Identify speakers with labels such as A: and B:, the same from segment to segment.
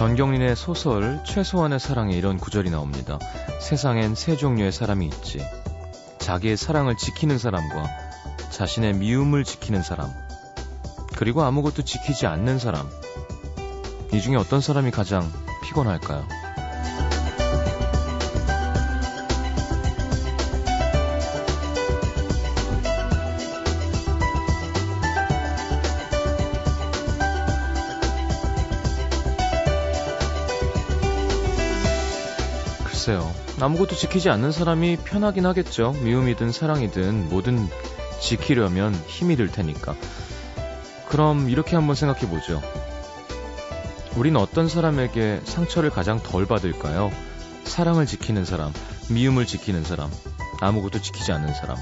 A: 전경린의 소설 최소한의 사랑에 이런 구절이 나옵니다. 세상엔 세 종류의 사람이 있지. 자기의 사랑을 지키는 사람과 자신의 미움을 지키는 사람, 그리고 아무것도 지키지 않는 사람. 이 중에 어떤 사람이 가장 피곤할까요? 아무것도 지키지 않는 사람이 편하긴 하겠죠. 미움이든 사랑이든 뭐든 지키려면 힘이 들 테니까. 그럼 이렇게 한번 생각해 보죠. 우리는 어떤 사람에게 상처를 가장 덜 받을까요? 사랑을 지키는 사람, 미움을 지키는 사람, 아무것도 지키지 않는 사람.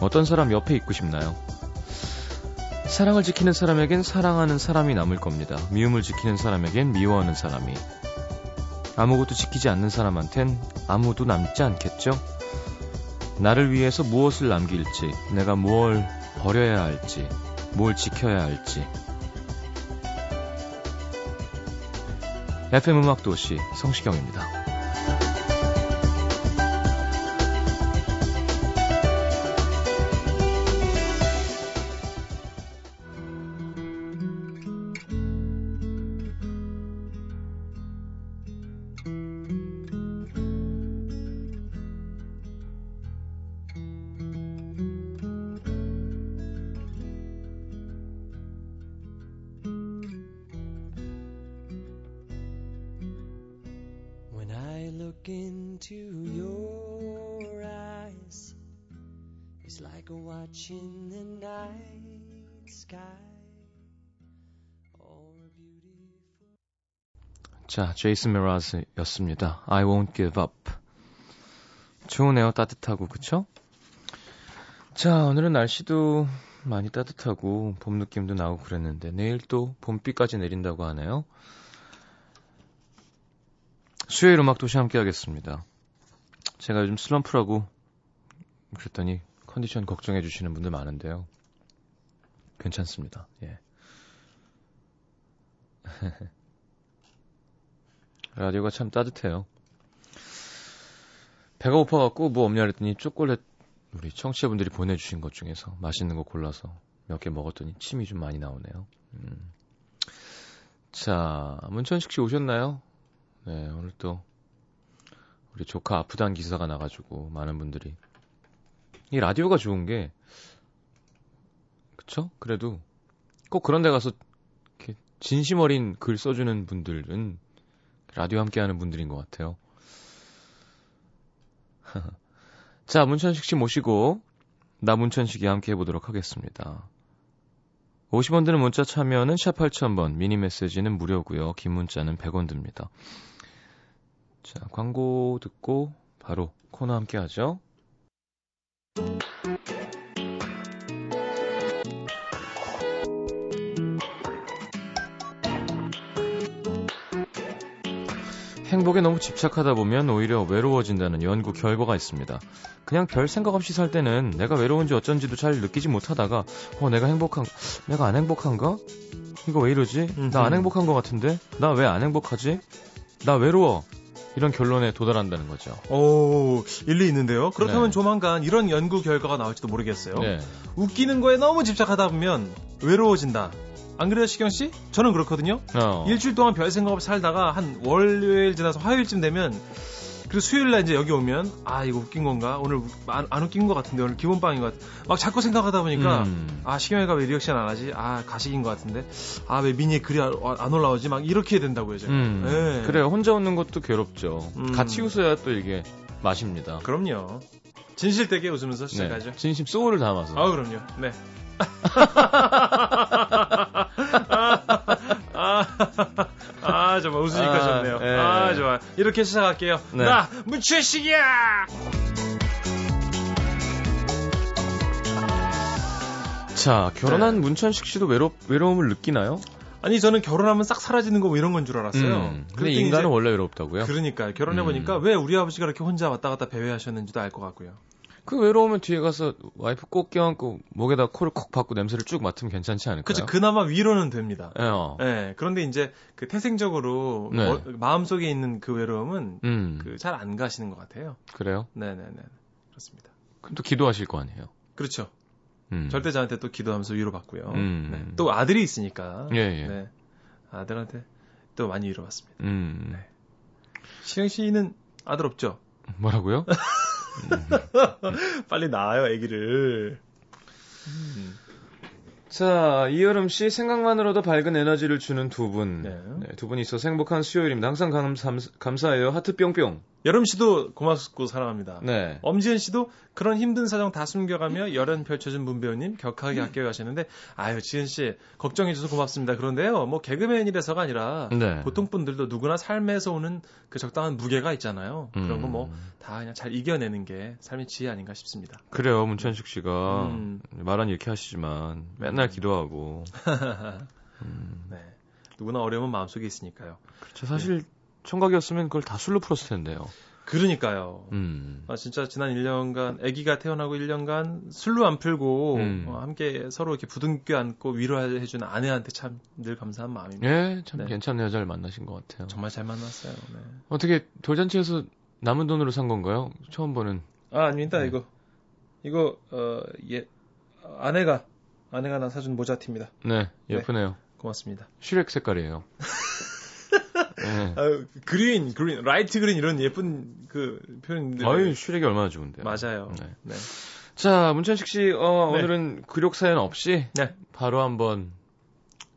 A: 어떤 사람 옆에 있고 싶나요? 사랑을 지키는 사람에겐 사랑하는 사람이 남을 겁니다. 미움을 지키는 사람에겐 미워하는 사람이. 아무것도 지키지 않는 사람한텐 아무도 남지 않겠죠? 나를 위해서 무엇을 남길지, 내가 뭘 버려야 할지, 뭘 지켜야 할지. FM 음악도시 성시경입니다. 자, 제이슨 메라즈였습니다. I won't give up. 좋으네요. 따뜻하고, 그쵸? 자, 오늘은 날씨도 많이 따뜻하고, 봄 느낌도 나고 그랬는데, 내일 또 봄비까지 내린다고 하네요. 수요일 음악 도시 함께 하겠습니다. 제가 요즘 슬럼프라고 그랬더니 컨디션 걱정해 주시는 분들 많은데요. 괜찮습니다. 예. 라디오가 참 따뜻해요. 배가 고파갖고 뭐 없냐 그랬더니 초콜릿 우리 청취자분들이 보내주신 것 중에서 맛있는 거 골라서 몇 개 먹었더니 침이 좀 많이 나오네요. 음. 자, 문천식 씨 오셨나요? 네, 오늘 또 우리 조카 아프다는 기사가 나가지고 많은 분들이 이 라디오가 좋은 게 그쵸? 그래도 꼭 그런 데 가서 이렇게 진심 어린 글 써주는 분들은 라디오 함께하는 분들인 것 같아요. 자, 문천식 씨 모시고 나 문천식이 함께 해보도록 하겠습니다. 50원 드는 문자 참여는 샵 8000번, 미니 메시지는 무료고요. 긴 문자는 100원 듭니다. 자, 광고 듣고 바로 코너 함께 하죠. 행복에 너무 집착하다 보면 오히려 외로워진다는 연구 결과가 있습니다. 그냥 별 생각 없이 살 때는 내가 외로운지 어쩐지도 잘 느끼지 못하다가 어 내가 행복한 내가 안 행복한가? 이거 왜 이러지? 나 안 행복한 것 같은데? 나 왜 안 행복하지? 나 외로워. 이런 결론에 도달한다는 거죠.
B: 오, 일리 있는데요. 그렇다면 네. 조만간 이런 연구 결과가 나올지도 모르겠어요. 네. 웃기는 거에 너무 집착하다 보면 외로워진다. 안 그래요, 시경 씨? 저는 그렇거든요. 어. 일주일 동안 별 생각 없이 살다가 한 월요일 지나서 화요일쯤 되면 그리고 수요일 날 이제 여기 오면 아 이거 웃긴 건가 오늘 안, 안 웃긴 것 같은데 오늘 기본 빵인 것 같아 막 자꾸 생각하다 보니까 음. 아 시경이가 왜 리액션 안 하지 아 가식인 것 같은데 아 왜 미니에 글이 안 올라오지 막 이렇게 된다고요 제가 음.
A: 네. 그래요 혼자 웃는 것도 괴롭죠 음. 같이 웃어야 또 이게 맛입니다
B: 그럼요 진실되게 웃으면서 시작하죠
A: 네. 진심 소울을 담아서
B: 아 그럼요 네 아, 아, 정말 웃으니까 아, 좋네요. 예. 아, 좋아. 이렇게 시작할게요. 네. 나, 문춘식이야!
A: 자, 결혼한 네. 문천식 씨도 외로, 외로움을 느끼나요?
B: 아니 저는 결혼하면 싹 사라지는 거 뭐 이런 건 줄 알았어요. 음,
A: 근데 인간은 원래 외롭다고요?
B: 그러니까 결혼해 보니까 음. 왜 우리 아버지가 이렇게 혼자 왔다 갔다 배회하셨는지도 알 것 같고요.
A: 그 외로우면 뒤에 가서 와이프 꼭 껴안고 목에다 코를 콕 박고 냄새를 쭉 맡으면 괜찮지 않을까요?
B: 그렇죠. 그나마 위로는 됩니다.
A: 예. 어.
B: 네, 그런데 이제 그 태생적으로 네. 뭐, 마음속에 있는 그 외로움은 음. 그잘 안 가시는 것 같아요.
A: 그래요?
B: 네 네 네. 그렇습니다.
A: 그럼 또 기도하실 거 아니에요?
B: 그렇죠. 음. 절대 저한테 또 기도하면서 위로받고요. 음. 네. 또 아들이 있으니까. 예, 예. 네. 아들한테 또 많이 위로받습니다. 음. 네. 시영 씨는 아들 없죠?
A: 뭐라고요?
B: 빨리 낳아요, 아기를.
A: 음. 자, 이여름 씨 생각만으로도 밝은 에너지를 주는 두 분. 네. 네, 두 분이 있어서 행복한 수요일입니다. 항상 감 사, 감사해요. 하트 뿅뿅.
B: 여름 씨도 고맙고 사랑합니다. 네. 엄지은 씨도 그런 힘든 사정 다 숨겨가며 열연 펼쳐준 문 배우님 격하게 아껴 가시는데 아유 지은 씨 걱정해줘서 고맙습니다. 그런데요 뭐 개그맨이라서가 아니라 네. 보통 분들도 누구나 삶에서 오는 그 적당한 무게가 있잖아요. 그런 거 뭐 다 그냥 잘 이겨내는 게 삶의 지혜 아닌가 싶습니다.
A: 그래요 문천식 씨가 음. 말은 이렇게 하시지만 맨날 기도하고.
B: 음. 네. 누구나 어려움은 마음속에 있으니까요.
A: 그렇죠. 사실 네. 총각이었으면 그걸 다 술로 풀었을 텐데요.
B: 그러니까요. 음. 아, 진짜 지난 1년간 아기가 태어나고 1년간 술로 안 풀고 음. 어, 함께 서로 이렇게 부둥켜 안고 위로해준 아내한테 참 늘 감사한 마음입니다.
A: 예, 참 네. 괜찮은 여자를 만나신 것 같아요.
B: 정말 잘 만났어요. 네.
A: 어떻게 돌잔치에서 남은 돈으로 산 건가요? 처음 보는.
B: 아, 아닙니다. 네. 이거 이거 어, 예 아내가 아내가 나 사준 모자티입니다.
A: 네, 예쁘네요. 네,
B: 고맙습니다.
A: 슈렉 색깔이에요.
B: 네. 아, green, green, light green 이런 예쁜 그 표현인데.
A: 아유, 슈렉이 얼마나 좋은데.
B: 맞아요. 네. 네.
A: 자, 문천식 씨, 어, 네. 오늘은 굴욕 사연 없이 네. 바로 한번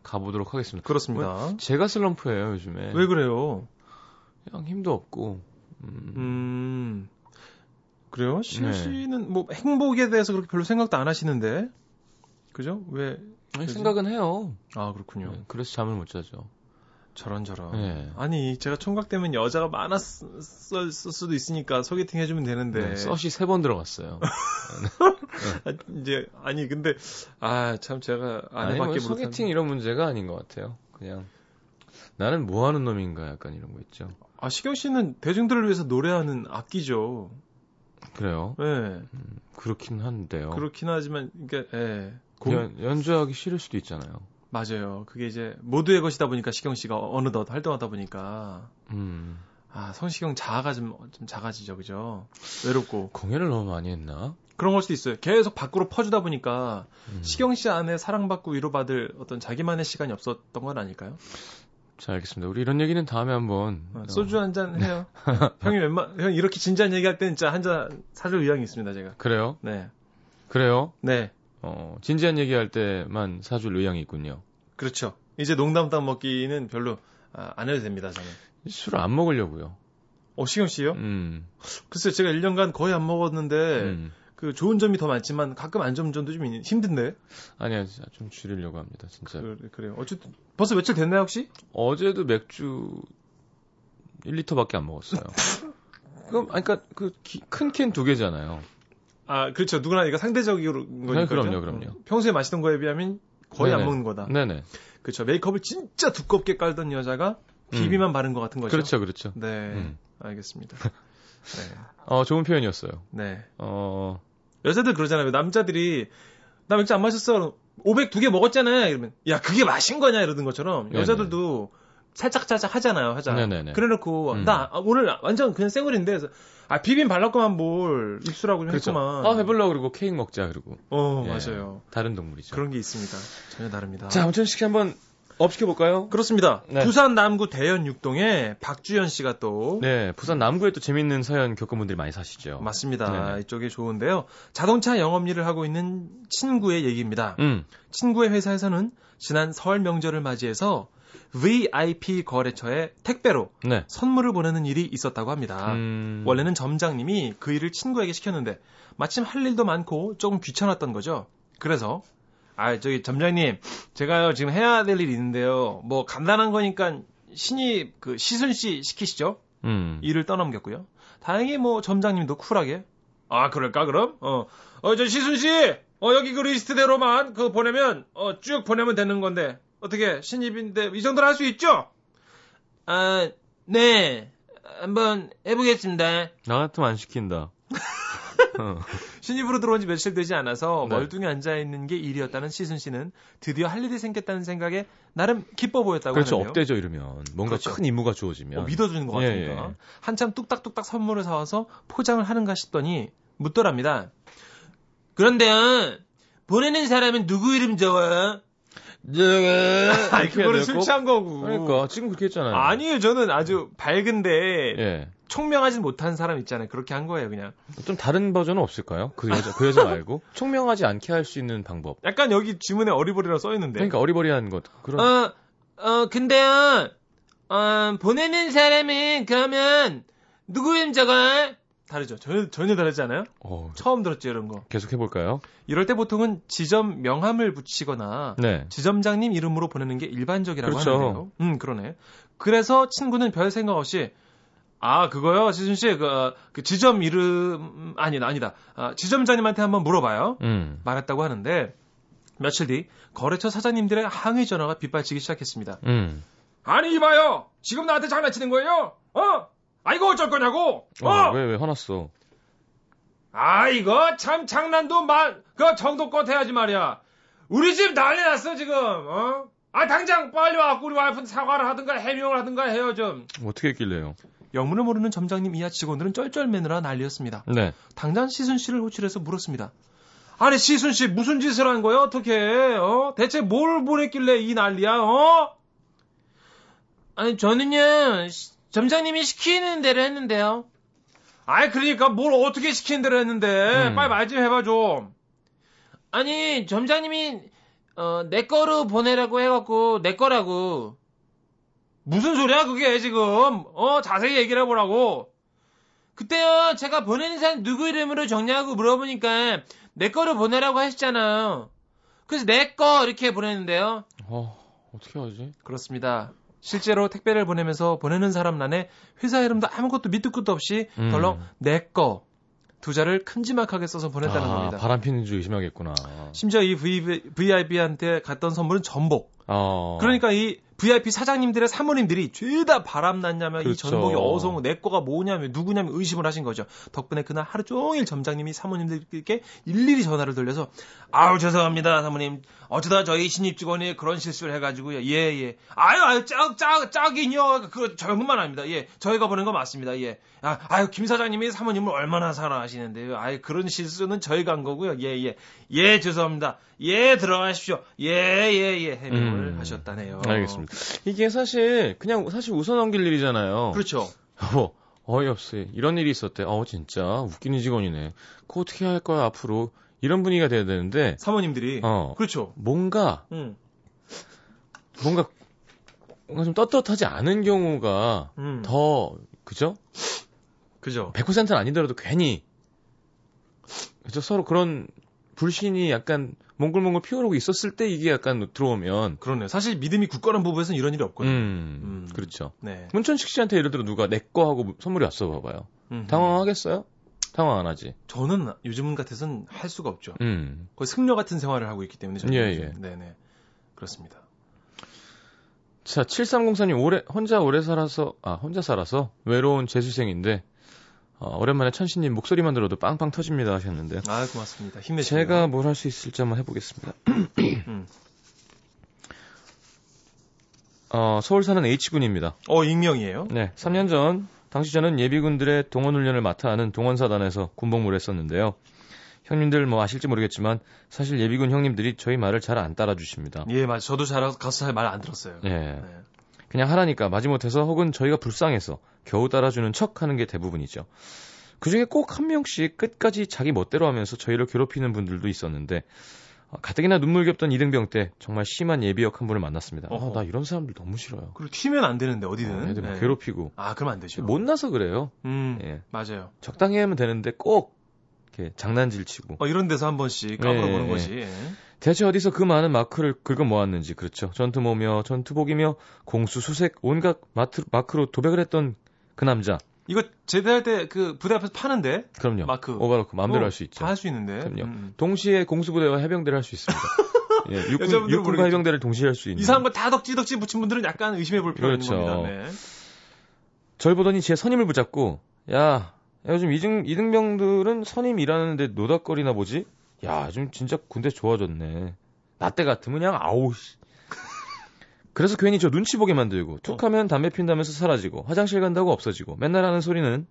A: 가보도록 하겠습니다.
B: 그렇습니다.
A: 제가 슬럼프예요, 요즘에.
B: 왜 그래요?
A: 그냥 힘도 없고. 음. 음
B: 그래요? 시 네. 씨는 뭐 행복에 대해서 그렇게 별로 생각도 안 하시는데. 그죠? 왜?
A: 아니, 생각은 해요.
B: 아, 그렇군요. 네,
A: 그래서 잠을 못 자죠.
B: 저런 저런. 네. 아니 제가 총각 되면 여자가 많았을 수도 있으니까 소개팅 해주면 되는데. 네,
A: 섯이 세번 들어갔어요.
B: 네. 이제 아니 근데 아 참 제가
A: 아내밖에 뭐 소개팅 이런 문제가 아닌 것 같아요. 그냥 나는 뭐 하는 놈인가 약간 이런 거 있죠.
B: 아 시경 씨는 대중들을 위해서 노래하는 악기죠.
A: 그래요?
B: 네. 음,
A: 그렇긴 한데요.
B: 그렇긴 하지만 이게 예.
A: 공... 연주하기 싫을 수도 있잖아요.
B: 맞아요. 그게 이제 모두의 것이다 보니까 시경 씨가 어느덧 활동하다 보니까 음. 아 성시경 자아가 좀, 좀 작아지죠, 그죠? 외롭고
A: 공연을 너무 많이 했나?
B: 그런 걸 수도 있어요. 계속 밖으로 퍼주다 보니까 음. 시경 씨 안에 사랑받고 위로받을 어떤 자기만의 시간이 없었던 건 아닐까요?
A: 자, 알겠습니다. 우리 이런 얘기는 다음에 한번
B: 어, 소주 한 잔 해요. 형이 웬만 형 이렇게 진지한 얘기할 때는 진짜 한 잔 사줄 의향이 있습니다, 제가.
A: 그래요?
B: 네.
A: 그래요?
B: 네.
A: 어, 진지한 얘기할 때만 사줄 의향이 있군요.
B: 그렇죠. 이제 농담 땀 먹기는 별로 아, 안 해도 됩니다, 저는.
A: 술을 안 먹으려고요.
B: 어, 시경 씨요? 음. 글쎄 제가 1년간 거의 안 먹었는데, 음. 그 좋은 점이 더 많지만 가끔 안 좋은 점도 좀 힘든데?
A: 아니야, 좀 줄이려고 합니다, 진짜.
B: 그, 그래요. 어쨌든, 벌써 며칠 됐나요, 혹시?
A: 어제도 맥주 1리터밖에 안 먹었어요. 그럼, 아니, 그니까, 그, 큰 캔 두 개잖아요.
B: 아, 그렇죠. 누구나 이거 상대적으로
A: 거니까. 네, 그럼요, 그럼요.
B: 평소에 마시던 거에 비하면 거의
A: 네네.
B: 안 먹는 거다.
A: 네네.
B: 그렇죠. 메이크업을 진짜 두껍게 깔던 여자가 비비만 음. 바른 것 같은 거죠.
A: 그렇죠, 그렇죠.
B: 네, 음. 알겠습니다.
A: 네. 어, 좋은 표현이었어요.
B: 네. 어, 여자들 그러잖아요. 남자들이 나 맥주 안 마셨어. 500 두 개 먹었잖아. 이러면 야 그게 마신 거냐 이러는 것처럼 여자들도 살짝살짝 하잖아요. 하자. 네네네. 그래놓고 음. 나 오늘 완전 그냥 쌩얼인데 아 비빔 발랐구만 뭘 입술하고 그렇죠. 했구만.
A: 아 배불러 그리고 케이크 먹자 그리고.
B: 어 예, 맞아요.
A: 다른 동물이죠.
B: 그런 게 있습니다. 전혀 다릅니다.
A: 자 아무튼씩 한번 업시켜 볼까요?
B: 그렇습니다. 네. 부산 남구 대연 육동에 박주연 씨가 또
A: 네, 부산 남구에 또 재밌는 사연 겪은 분들이 많이 사시죠.
B: 맞습니다. 네네. 이쪽이 좋은데요. 자동차 영업 일을 하고 있는 친구의 얘기입니다. 음. 친구의 회사에서는 지난 설 명절을 맞이해서 VIP 거래처에 택배로 네. 선물을 보내는 일이 있었다고 합니다. 음... 원래는 점장님이 그 일을 친구에게 시켰는데 마침 할 일도 많고 조금 귀찮았던 거죠. 그래서 아 저기 점장님 제가요 지금 해야 될 일이 있는데요. 뭐 간단한 거니까 신입 그 시순 씨 시키시죠. 음. 일을 떠넘겼고요. 다행히 뭐 점장님도 쿨하게 아 그럴까 그럼 어어저 시순 씨 어 여기 그 리스트대로만 그 보내면 어 쭉 보내면 되는 건데 어떻게 신입인데 이 정도는 할수 있죠? 아, 네. 한번 해보겠습니다.
A: 나 같으면 안 시킨다.
B: 어. 신입으로 들어온 지 며칠 되지 않아서 네. 멀뚱히 앉아 있는 게 일이었다는 시순 씨는 드디어 할 일이 생겼다는 생각에 나름 기뻐 보였다고
A: 그렇죠.
B: 하는데요.
A: 업되죠 이러면 뭔가 그렇죠. 큰 임무가 주어지면 어,
B: 믿어주는 것 같으니까 예, 예. 한참 뚝딱뚝딱 선물을 사와서 포장을 하는가 싶더니 묻더랍니다. 그런데요 보내는 사람은 누구 이름 적어요? 아니 그거는 술 취한 거고.
A: 그러니까 지금 그렇게 했잖아요.
B: 아니에요. 저는 아주 밝은데 예. 총명하지 못한 사람 있잖아요. 그렇게 한 거예요, 그냥.
A: 좀 다른 버전은 없을까요? 그 여자 그 여자 말고 총명하지 않게 할 수 있는 방법.
B: 약간 여기 지문에 어리버리라고 써 있는데.
A: 그러니까 어리버리한 것.
B: 그런. 어, 어 근데요. 어, 보내는 사람은 그러면 누구 이름 적어? 다르죠. 전혀, 전혀 다르지 않아요? 어, 처음 들었죠, 이런 거.
A: 계속 해볼까요?
B: 이럴 때 보통은 지점 명함을 붙이거나 네. 지점장님 이름으로 보내는 게 일반적이라고 그렇죠. 하는데요. 음, 그러네. 그래서 친구는 별 생각 없이 아, 그거요, 지순 씨, 그, 그 지점 이름 아니다, 아니다. 아, 지점장님한테 한번 물어봐요. 음. 말했다고 하는데 며칠 뒤 거래처 사장님들의 항의 전화가 빗발치기 시작했습니다. 음. 아니 이봐요, 지금 나한테 장난치는 거예요? 어? 아, 이거 어쩔 거냐고! 어! 어
A: 왜, 왜 화났어?
B: 아, 이거 참 장난도 말, 그 정도껏 해야지 말이야. 우리 집 난리 났어, 지금, 어? 아, 당장 빨리 와갖고 우리 와이프한테 사과를 하든가 해명을 하든가 해요, 좀.
A: 어떻게 했길래요?
B: 영문을 모르는 점장님 이하 직원들은 쩔쩔매느라 난리였습니다. 네. 당장 시순 씨를 호출해서 물었습니다. 아니, 시순 씨 무슨 짓을 한 거야? 어떻게, 어? 대체 뭘 보냈길래 이 난리야, 어? 아니, 저는요, 점장님이 시키는 대로 했는데요. 아이, 그러니까 뭘 어떻게 시키는 대로 했는데. 음. 빨리 말 좀 해봐, 좀. 아니, 점장님이, 어, 내 거로 보내라고 해갖고, 내 거라고. 무슨 소리야, 그게 지금. 어, 자세히 얘기를 해보라고. 그때요, 제가 보내는 사람 누구 이름으로 정리하고 물어보니까, 내 거로 보내라고 하셨잖아요. 그래서 내 거 이렇게 보냈는데요.
A: 어, 어떻게 하지?
B: 그렇습니다. 실제로 택배를 보내면서 보내는 사람 난에 회사 이름도 아무것도 밑도 끝도 없이 음. 덜렁 내꺼 두 자를 큼지막하게 써서 보냈다는 아, 겁니다.
A: 바람 피는 줄 의심하겠구나.
B: 심지어 이 VIP한테 갔던 선물은 전복. 어. 그러니까 이 VIP 사장님들의 사모님들이 죄다 바람났냐면 그렇죠. 이 전복이 어서 내 거가 뭐냐면 누구냐면 의심을 하신 거죠. 덕분에 그날 하루 종일 점장님이 사모님들께 일일이 전화를 돌려서 아우 죄송합니다 사모님 어쩌다 저희 신입 직원이 그런 실수를 해가지고요 예예 예. 아유 아유 짝 짝 짝이요 그 젊은만 아닙니다 예 저희가 보낸 거 맞습니다 예 아, 아유 김 사장님이 사모님을 얼마나 사랑하시는데요 아유 그런 실수는 저희가 한 거고요 예 예 예. 예, 죄송합니다 예 들어가십시오 예예예 예, 예, 해명을 음, 하셨다네요
A: 알겠습니다. 이게 사실 그냥 사실 웃어 넘길 일이잖아요.
B: 그렇죠.
A: 어, 어이없어. 이런 일이 있었대. 어, 진짜 웃기는 직원이네. 그거 어떻게 할 거야 앞으로? 이런 분위기가 돼야 되는데
B: 사모님들이 어,
A: 그렇죠. 뭔가 음. 뭔가 뭔가 좀 떳떳하지 않은 경우가 음. 더 그죠?
B: 그죠.
A: 100%는 아니더라도 괜히 그죠 서로 그런 불신이 약간 몽글몽글 피어오르고 있었을 때 이게 약간 들어오면
B: 그러네요. 사실 믿음이 굳건한 부부에서는 이런 일이 없거든요. 음,
A: 음. 그렇죠. 네. 문천식 씨한테 예를 들어 누가 내 거 하고 선물이 왔어 봐봐요. 음. 당황하겠어요? 당황 안 하지.
B: 저는 요즘 같아서는 할 수가 없죠. 음. 거의 승려 같은 생활을 하고 있기 때문에 저는 예, 예. 네네 그렇습니다.
A: 자, 7304님 오래 혼자 오래 살아서 아 혼자 살아서 외로운 재수생인데 어, 오랜만에 천신님 목소리만 들어도 빵빵 터집니다 하셨는데.
B: 아, 고맙습니다. 힘내시고.
A: 제가 뭘 할 수 있을지 한번 해보겠습니다. 음. 어, 서울 사는 H군입니다.
B: 어, 익명이에요?
A: 네. 3년 전, 당시 저는 예비군들의 동원 훈련을 맡아 하는 동원사단에서 군복무를 했었는데요. 형님들 뭐 아실지 모르겠지만 사실 예비군 형님들이 저희 말을 잘 안 따라주십니다.
B: 예, 맞아. 저도 잘 가서 잘 말 안 들었어요. 예. 네.
A: 그냥 하라니까 마지못해서 혹은 저희가 불쌍해서 겨우 따라주는 척 하는 게 대부분이죠. 그 중에 꼭 한 명씩 끝까지 자기 멋대로 하면서 저희를 괴롭히는 분들도 있었는데 어, 가뜩이나 눈물겹던 이등병 때 정말 심한 예비역 한 분을 만났습니다. 어, 나 이런 사람들 너무 싫어요.
B: 그리고 튀면 안 되는데 어디든. 어,
A: 애들 네. 괴롭히고.
B: 아, 그럼 안 되죠.
A: 못 나서 그래요.
B: 음, 예. 맞아요.
A: 적당히 하면 되는데 꼭 이렇게 장난질 치고.
B: 어, 이런 데서 한 번씩 까불어보는 네, 예, 것이. 예.
A: 대체 어디서 그 많은 마크를 긁어 모았는지 그렇죠. 전투모며 전투복이며 공수 수색 온갖 마트, 마크로 도백을 했던 그 남자.
B: 이거 제대할 때 그 부대 앞에서 파는데.
A: 그럼요.
B: 마크.
A: 오버로크 마음대로 어, 할수 있죠.
B: 다 할 수 있는데.
A: 그럼요. 음. 동시에 공수부대와 해병대를 할 수 있습니다. 예, 육군, 육군과 해병대를 동시에 할 수 있는.
B: 이상한 거 다 덕지덕지 붙인 분들은 약간 의심해 볼 필요가 그렇죠. 있는 겁니다. 네.
A: 절 보더니 제 선임을 붙잡고 야 요즘 이등, 이등병들은 선임 일하는데 노닥거리나 보지? 야, 좀 진짜 군대 좋아졌네. 나 때 같으면 그냥 아우, 씨. 그래서 괜히 저 눈치 보게 만들고, 툭 하면 담배 핀다면서 사라지고, 화장실 간다고 없어지고, 맨날 하는 소리는,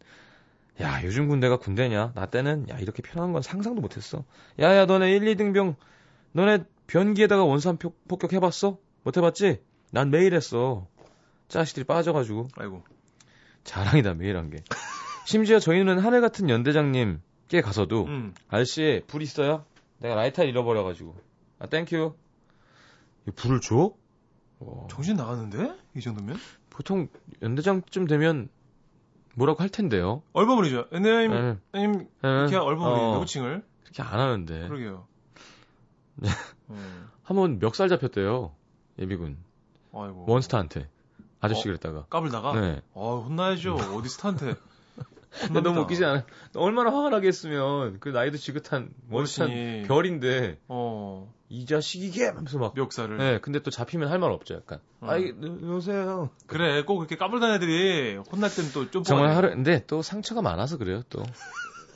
A: 야, 요즘 군대가 군대냐? 나 때는, 야, 이렇게 편한 건 상상도 못했어. 야, 야, 너네 1, 2등병, 너네 변기에다가 원산 폭격 해봤어? 못 해봤지? 난 매일 했어. 자식들이 빠져가지고.
B: 아이고.
A: 자랑이다, 매일 한 게. 심지어 저희는 하늘 같은 연대장님께 가서도, 음. 아저씨, 불 있어요? 내가 라이터 잃어버려가지고. 아, thank you. 불을 줘?
B: 어. 정신 나갔는데? 이 정도면?
A: 보통 연대장쯤 되면 뭐라고 할 텐데요.
B: 얼버무리죠. 연대장님, 네. 님 이렇게 얼버무리 어. 호칭을.
A: 그렇게 안 하는데.
B: 그러게요.
A: 네. 음. 한번 멱살 잡혔대요. 예비군. 아이고. 원스타한테. 아저씨 어, 그랬다가.
B: 까불다가? 네. 어, 혼나야죠. 어디 스타한테.
A: 너무 웃기지 않아? 얼마나 화가 나겠으면 그 나이도 지긋한 원스타 별인데 어. 이 자식 이게 하면서 막
B: 멱살을.
A: 네, 근데 또 잡히면 할 말 없죠, 약간. 어. 아이, 요새요.
B: 그래, 꼭 그렇게 까불던 애들이 혼날 때는 또좀
A: 정말 하루, 근데 또 상처가 많아서 그래요, 또.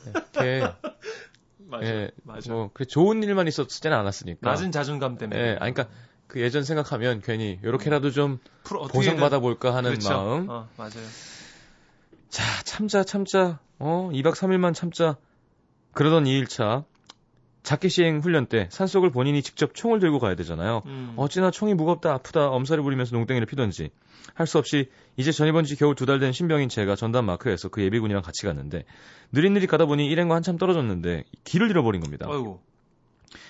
A: 이렇게
B: 맞아. 예, 맞아.
A: 뭐, 그 좋은 일만 있었지는 않았으니까.
B: 낮은 자존감 때문에.
A: 예, 아니, 그러니까 그 예전 생각하면 괜히 요렇게라도 좀 보상 받아 볼까 하는 그렇죠. 마음.
B: 어, 맞아요.
A: 자, 참자, 참자. 어, 2박 3일만 참자. 그러던 2일차. 자켓 시행 훈련 때 산속을 본인이 직접 총을 들고 가야 되잖아요. 음. 어찌나 총이 무겁다, 아프다, 엄살을 부리면서 농땡이를 피던지. 할 수 없이 이제 전입원 지 겨우 두 달 된 신병인 제가 전담 마크에서 그 예비군이랑 같이 갔는데 느릿느릿 가다 보니 일행과 한참 떨어졌는데 길을 잃어버린 겁니다.
B: 아이고.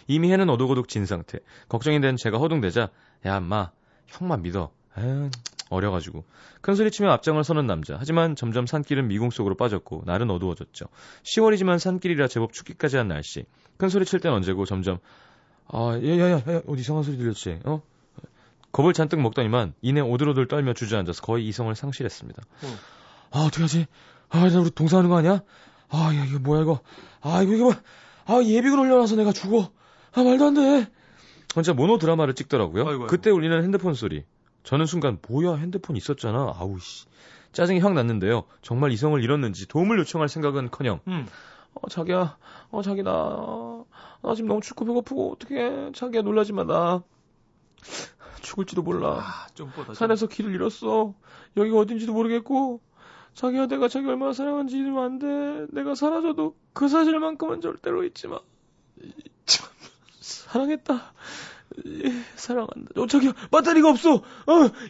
A: 이미 해는 어둑어둑 진 상태. 걱정이 된 제가 허둥대자 야, 엄마, 형만 믿어. 에휴, 어려가지고. 큰 소리치며 앞장을 서는 남자. 하지만 점점 산길은 미궁 속으로 빠졌고 날은 어두워졌죠. 10월이지만 산길이라 제법 춥기까지 한 날씨. 큰 소리 칠 땐 언제고 점점 아, 야야야, 야, 야, 어디 이상한 소리 들렸지? 어? 겁을 잔뜩 먹더니만 이내 오들오들 떨며 주저앉아서 거의 이성을 상실했습니다. 어. 아, 어떡하지? 아, 나 우리 동사하는 거 아니야? 아, 야, 이거 뭐야, 이거. 아, 이거, 이거 뭐. 아, 예비군 올려놔서 내가 죽어. 아, 말도 안 돼. 혼자 모노 드라마를 찍더라고요. 아이고, 아이고. 그때 울리는 핸드폰 소리. 저는 순간 뭐야 핸드폰 있었잖아. 아우 씨. 짜증이 확 났는데요. 정말 이성을 잃었는지 도움을 요청할 생각은커녕 음. 어 자기야, 어 자기 나, 나 지금 너무 춥고 배고프고 어떻게 자기야 놀라지 마 나. 죽을지도 몰라. 아, 좀 산에서 길을 잃었어. 여기가 어딘지도 모르겠고. 자기야 내가 자기 얼마나 사랑하는지 잊으면 안 돼. 내가 사라져도 그 사실만큼은 절대로 잊지 마. 참 사랑했다. 사랑한다. 어, 저기요, 배터리가 없어! 어,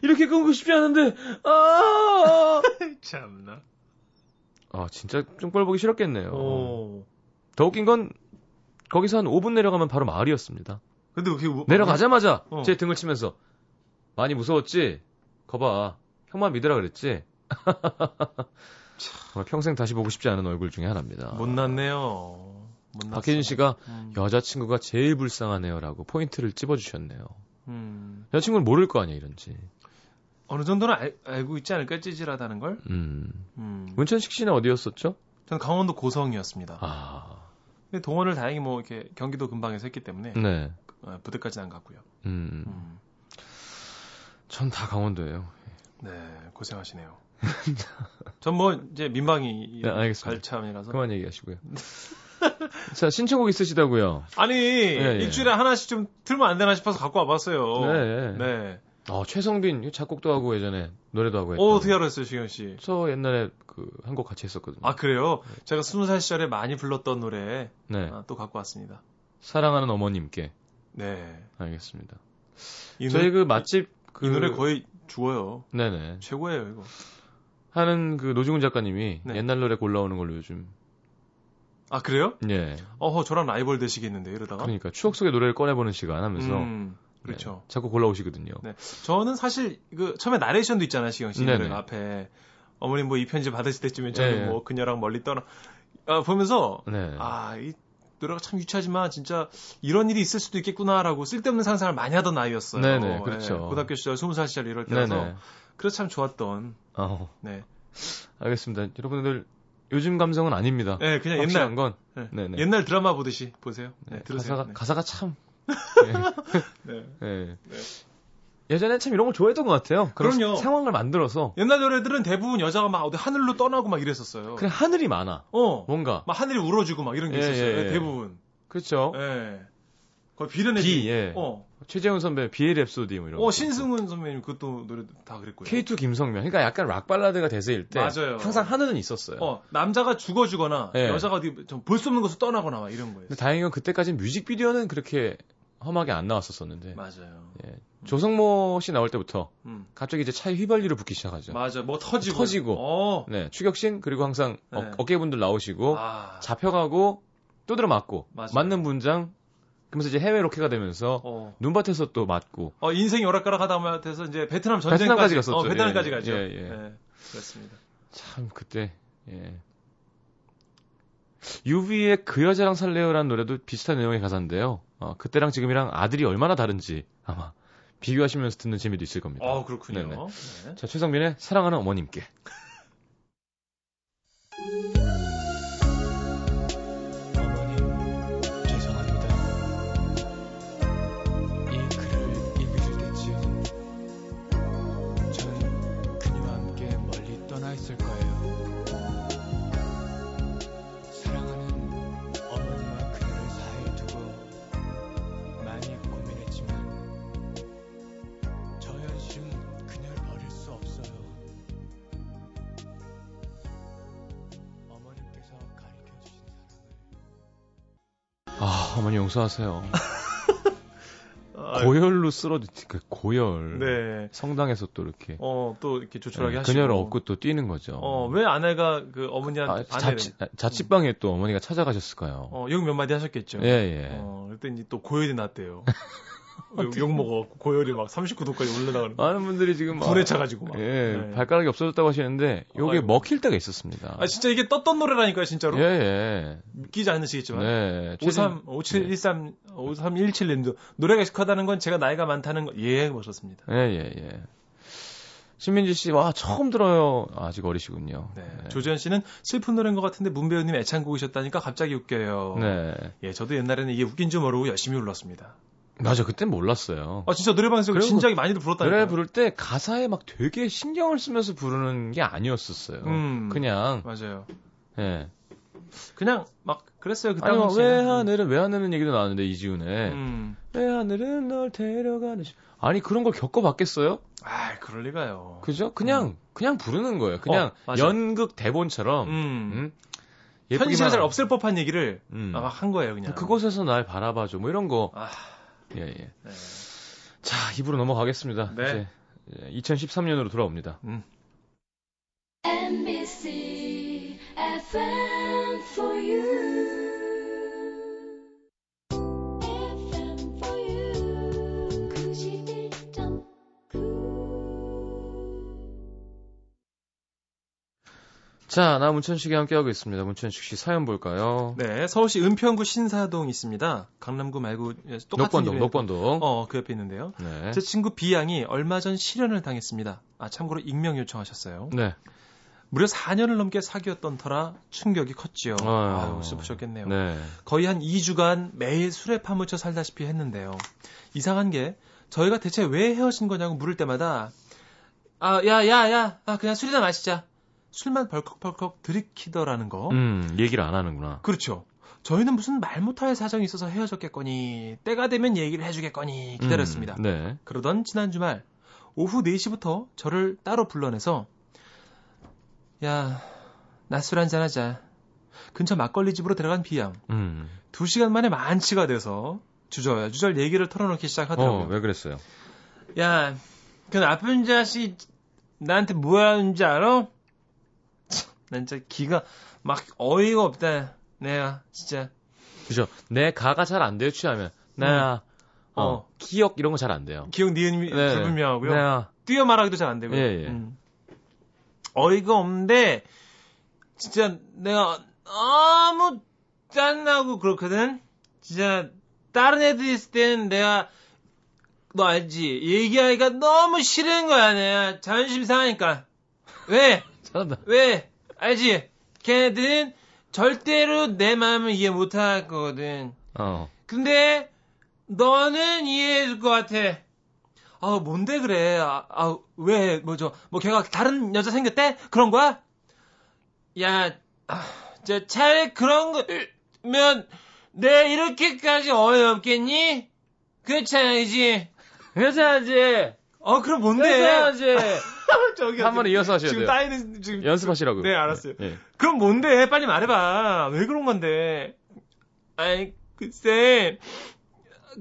A: 이렇게 끊고 싶지 않은데, 아!
B: 참나.
A: 아, 진짜 좀 뻘보기 싫었겠네요. 오. 더 웃긴 건, 거기서 한 5분 내려가면 바로 마을이었습니다.
B: 근데 그게 뭐,
A: 내려가자마자 어. 제 등을 치면서, 많이 무서웠지? 거봐. 형만 믿으라 그랬지? 평생 다시 보고 싶지 않은 얼굴 중에 하나입니다.
B: 못났네요.
A: 박혜진 씨가 음. 여자친구가 제일 불쌍하네요라고 포인트를 찝어주셨네요. 음. 여자친구는 모를 거 아니야 이런지.
B: 어느 정도는 알, 알고 있지 않을까 찌질하다는 걸. 음.
A: 음. 문천식 씨는 어디였었죠?
B: 저는 강원도 고성이었습니다. 아. 근데 동원을 다행히 뭐 이렇게 경기도 근방에서 했기 때문에 네. 어, 부대까지는 안 갔고요. 음. 음.
A: 전 다 강원도예요.
B: 네, 고생하시네요. 전 뭐 이제 민방위 네, 갈참이라서
A: 그만 얘기하시고요. 자, 신청곡 있으시다고요?
B: 아니, 네, 일주일에 하나씩 좀 틀면 안 되나 싶어서 갖고 와봤어요. 네. 네.
A: 어, 최성빈 작곡도 하고 예전에 노래도 하고
B: 했죠. 어, 어떻게 알았어요, 시경 씨?
A: 저 옛날에 그 한 곡 같이 했었거든요.
B: 아, 그래요? 네. 제가 스무 살 시절에 많이 불렀던 노래 네. 아, 또 갖고 왔습니다.
A: 사랑하는 어머님께.
B: 네.
A: 알겠습니다. 저희 그 맛집 그...
B: 이 노래 거의 죽어요.
A: 네네.
B: 최고예요, 이거.
A: 하는 그 노중훈 작가님이 네. 옛날 노래 골라오는 걸로 요즘
B: 아 그래요?
A: 예.
B: 어허 저랑 라이벌 되시겠는데 이러다가.
A: 그러니까 추억 속의 노래를 꺼내보는 시간 하면서. 음,
B: 그렇죠. 네,
A: 자꾸 골라오시거든요.
B: 네. 저는 사실 그 처음에 나레이션도 있잖아요, 시경 씨 노래 앞에 어머님 뭐 이 편지 받으실 때쯤에 저는 네. 뭐 그녀랑 멀리 떠나 아, 보면서 네. 아이 노래가 참 유치하지만 진짜 이런 일이 있을 수도 있겠구나라고 쓸데없는 상상을 많이 하던 나이였어요.
A: 네네, 그렇죠. 네,
B: 고등학교 시절, 20살 시절 이럴 때라서. 그래서 참 좋았던. 어. 네.
A: 알겠습니다. 여러분들 요즘 감성은 아닙니다.
B: 네, 그냥 옛날 건. 네. 네, 네. 옛날 드라마 보듯이 보세요. 네, 네 들으세요.
A: 가사가, 가사가 참. 네. 네. 네. 예전엔 참 이런 걸 좋아했던 것 같아요. 그럼요. 상황을 만들어서.
B: 옛날 노래들은 대부분 여자가 막 어디 하늘로 떠나고 막 이랬었어요.
A: 그래 하늘이 많아. 어. 뭔가.
B: 막 하늘이 울어주고 막 이런 게 예, 있었어요. 예, 예. 대부분.
A: 그렇죠.
B: 예. 거의 비련의
A: 비. 예. 어. 최재훈 선배 비의 랩소디 뭐 이런.
B: 어 신승훈 선배님 그것도 노래 다 그랬고요.
A: K2 김성명. 그러니까 약간 락 발라드가 대세일 때 맞아요. 항상 하늘은 있었어요.
B: 어 남자가 죽어주거나 예. 여자가 어디 좀볼 수 없는 곳을 떠나거나 막 이런 거예요.
A: 다행히 그때까지 뮤직비디오는 그렇게 험하게 안 나왔었었는데.
B: 맞아요. 예. 음.
A: 조성모 씨 나올 때부터 음. 갑자기 이제 차에 휘발유를 붓기 시작하죠.
B: 맞아, 뭐 터지고.
A: 터지고. 어. 네, 추격신 그리고 항상 네. 어, 깨분들 나오시고 아. 잡혀가고 또 들어 맞고 맞아요. 맞는 분장 그러면서 이제 해외 로케가 되면서 어. 눈밭에서 또 맞고.
B: 어 인생이 오락가락 하다 보면서 이제 베트남 전쟁까지 베트남까지
A: 갔었죠. 어,
B: 베트남까지 예, 가죠. 예, 예. 예. 그렇습니다.
A: 참 그때 예. 유비의 그 여자랑 살래요라는 노래도 비슷한 내용의 가사인데요. 어, 그때랑 지금이랑 아들이 얼마나 다른지 아마 비교하시면서 듣는 재미도 있을 겁니다.
B: 아, 그렇군요. 네.
A: 자, 최성민의 사랑하는 어머님께. 용서하세요. 고열로 쓰러지 그 고열. 네. 성당에서 또 이렇게.
B: 어, 또 이렇게 조촐하게 네, 하시고.
A: 그녀를 업고 또 뛰는 거죠.
B: 어, 왜 아내가 그 어머니한테 아,
A: 자취, 자취방에 또 어머니가 찾아가셨을까요?
B: 어, 욕몇 마디 하셨겠죠.
A: 예, 예.
B: 어, 그랬더니 또 고열이 났대요. 욕 먹어갖고 고열이 막 39도까지 올라가는.
A: 많은 분들이 지금
B: 분에 차가지고 막.
A: 예, 네. 발가락이 없어졌다고 하시는데 요게 아이고. 먹힐 때가 있었습니다.
B: 아 진짜 이게 떴던 노래라니까요, 진짜로.
A: 예, 예.
B: 믿기지 않으시겠지만. 네. 53 5713 5317 님도 노래가 익숙하다는 건 제가 나이가 많다는 거 예, 멋졌습니다.
A: 예, 예, 예. 신민지 씨, 와, 처음 들어요. 아직 어리시군요.
B: 네. 네. 조지현 씨는 슬픈 노래인 것 같은데 문배우님 애창곡이셨다니까 갑자기 웃겨요. 네. 예, 저도 옛날에는 이게 웃긴 줄 모르고 열심히 불렀습니다.
A: 맞아, 그땐 몰랐어요.
B: 아, 진짜 노래방에서 진작에 많이들 불렀다니까.
A: 노래 부를 때 가사에 막 되게 신경을 쓰면서 부르는 게 아니었었어요. 음, 그냥.
B: 맞아요.
A: 예. 네.
B: 그냥 막 그랬어요. 그
A: 아니, 왜 하늘은 왜 하늘은 얘기도 나왔는데 이지훈의 음. 왜 하늘은 널 데려가는 시... 아니 그런 걸 겪어봤겠어요?
B: 아, 그럴 리가요.
A: 그죠? 그냥 음. 그냥 부르는 거예요. 그냥 어, 연극 대본처럼. 음.
B: 음? 현실에서 잘 없을 법한 얘기를 음. 한 거예요, 그냥.
A: 그곳에서 날 바라봐줘. 뭐 이런 거. 아. 예, 예. 네. 자, 입으로 넘어가겠습니다. 네. 이제 2013년으로 돌아옵니다. 음. MBC 자, 나 문천식이 함께하고 있습니다. 문천식 씨 사연 볼까요?
B: 네, 서울시 은평구 신사동 있습니다. 강남구 말고
A: 똑같은 녹번동, 녹번동.
B: 어, 그 옆에 있는데요. 네. 제 친구 비양이 얼마 전 실연을 당했습니다. 아, 참고로 익명 요청하셨어요. 네. 무려 4년을 넘게 사귀었던 터라 충격이 컸지요. 아유, 아유 슬프셨겠네요. 네. 거의 한 2주간 매일 술에 파묻혀 살다시피 했는데요. 이상한 게 저희가 대체 왜 헤어진 거냐고 물을 때마다 아, 야, 야, 야, 아, 그냥 술이나 마시자. 술만 벌컥벌컥 들이키더라는 거.
A: 음, 얘기를 안 하는구나.
B: 그렇죠. 저희는 무슨 말 못할 사정이 있어서 헤어졌겠거니, 때가 되면 얘기를 해주겠거니 기다렸습니다. 음, 네. 그러던 지난 주말, 오후 4시부터 저를 따로 불러내서, 야, 낮술 한잔 하자. 근처 막걸리 집으로 들어간 비양. 음. 2시간 만에 만취가 돼서 주저야 주절 얘기를 털어놓기 시작하더라고요.
A: 어, 왜 그랬어요?
B: 야, 그 나쁜 자식 나한테 뭐 하는지 알아? 난 진짜 기가 막 어이가 없다. 내가 진짜.
A: 그죠. 내 가가 잘 안 돼요, 취하면. 내가, 음. 어, 어, 기억 이런 거 잘 안 돼요.
B: 기억 니은이 네. 불분명하고요. 내가. 뛰어 말하기도 잘 안 되고요. 예, 예. 음. 어이가 없는데, 진짜 내가 너무 짠나고 그렇거든? 진짜, 다른 애들 있을 때는 내가, 너 알지? 얘기하기가 너무 싫은 거야, 내가. 자존심 상하니까. 왜?
A: 잘한다.
B: 왜? 알지? 걔네들은 절대로 내 마음을 이해 못할 거거든. 어. 근데 너는 이해해 줄 것 같아. 아, 뭔데 그래? 아, 아 왜, 뭐죠? 뭐 걔가 다른 여자 생겼대? 그런 거야? 야, 아, 저, 차라리 그런 거면, 내 이렇게까지 어이없겠니? 그렇잖아야지. 그렇잖아지. 어, 그럼 뭔데?
A: 그렇잖아지. 저기 한 번 이어서 하셔야
B: 지금
A: 돼요.
B: 따이는 지금
A: 연습하시라고.
B: 네, 알았어요. 네. 그럼 뭔데? 빨리 말해봐. 왜 그런 건데? 아이, 글쎄,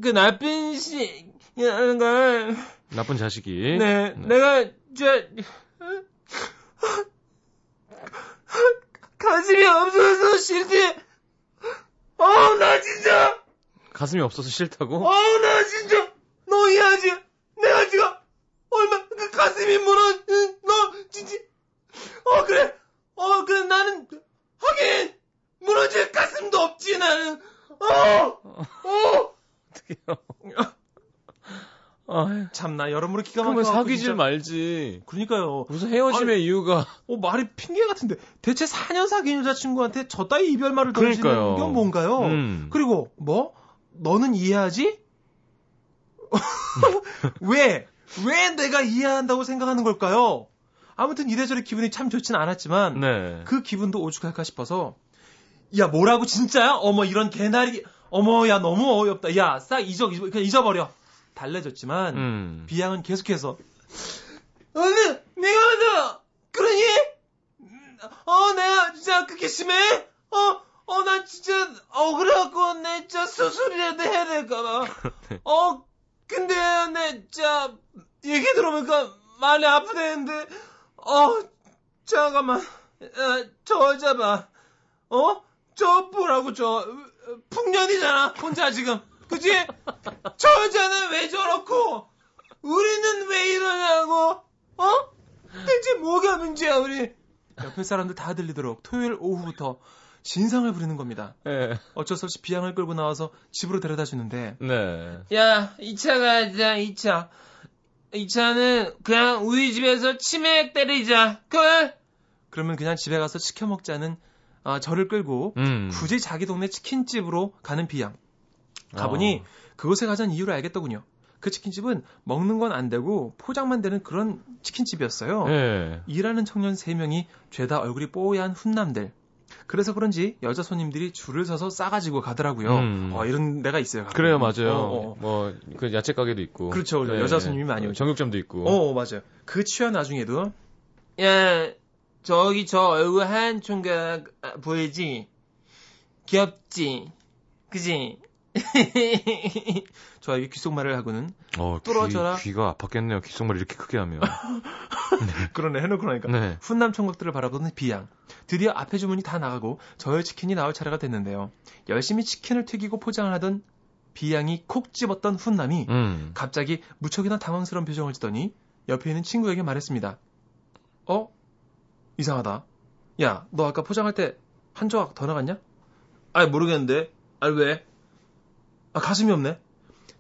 B: 그 나쁜 시, 이라는 걸.
A: 나쁜 자식이.
B: 네, 네. 내가, 저, 가슴이 없어서 싫지. 어, 나 진짜.
A: 가슴이 없어서 싫다고?
B: 어, 나 진짜. 너 이해하지? 내가 지금 얼마 그 가슴이 무너. 너 진짜. 어 그래. 어 그래 나는 하긴 무너질 가슴도 없지 나는. 어. 어.
A: 어떡해요. 아,
B: 참나 여러모로 기가 막혀.
A: 그러면 사귀질 진짜. 말지.
B: 그러니까요.
A: 무슨 헤어짐의 아니, 이유가?
B: 어 말이 핑계 같은데 대체 4년 사귄 여자친구한테 저 따위 이별 말을 던지는 건 뭔가요? 음. 그리고 뭐 너는 이해하지? 왜? 왜 내가 이해한다고 생각하는 걸까요? 아무튼 이래저래 기분이 참 좋진 않았지만 네. 그 기분도 오죽할까 싶어서 야 뭐라고 진짜야? 어머 이런 개나리 어머 야 너무 어이없다. 야 싹 잊어 그냥 잊어버려. 달래졌지만 음. 비양은 계속해서 어느 내가 먼저 그러니? 어 내가 진짜 그렇게 심해? 어? 어, 나 진짜 억울하고, 내 진짜 수술이라도 해야 될까봐. 어, 근데, 내 진짜, 얘기 들어보니까 많이 아프대는데, 어, 잠깐만, 어, 저 봐. 어? 저 뭐라고, 저, 풍년이잖아, 혼자 지금. 그치? 저 여자는 왜 저렇고, 우리는 왜 이러냐고, 어? 대체 뭐가 문제야, 우리? 옆에 사람들 다 들리도록 토요일 오후부터 진상을 부리는 겁니다. 네. 어쩔 수 없이 비양을 끌고 나와서 집으로 데려다 주는데. 네. 야, 2차 가자, 2차. 2차는 그냥 우리 집에서 치맥 때리자. 그 그러면 그냥 집에 가서 시켜 먹자는 어, 저를 끌고 음. 굳이 자기 동네 치킨집으로 가는 비양. 가보니 어. 그곳에 가자는 이유를 알겠더군요. 그 치킨집은 먹는 건 안 되고 포장만 되는 그런 치킨집이었어요. 네. 일하는 청년 3명이 죄다 얼굴이 뽀얀 훈남들. 그래서 그런지 여자 손님들이 줄을 서서 싸가지고 가더라고요. 음. 어, 이런 데가 있어요.
A: 가끔. 그래요, 맞아요. 어, 어. 뭐그 야채 가게도 있고.
B: 그렇죠, 네. 여자 손님이 많이 오죠.
A: 정육점도 있고.
B: 어, 맞아요. 그 취한 나중에도 야 저기 저 얼굴 하얀 총각 보이지? 귀엽지? 그지? 저에게 귓속말을 하고는 어, 뚫어져라.
A: 귀, 가 아팠겠네요. 귓속말 이렇게 크게 하면. 네.
B: 그러네 해놓고 나니까. 네. 훈남 총각들을 바라보는 비양. 드디어 앞에 주문이 다 나가고 저의 치킨이 나올 차례가 됐는데요. 열심히 치킨을 튀기고 포장을 하던 비양이 콕 집었던 훈남이 음. 갑자기 무척이나 당황스러운 표정을 짓더니 옆에 있는 친구에게 말했습니다. 어? 이상하다. 야, 너 아까 포장할 때 한 조각 더 나갔냐? 아, 모르겠는데. 아, 왜? 아, 가슴이 없네.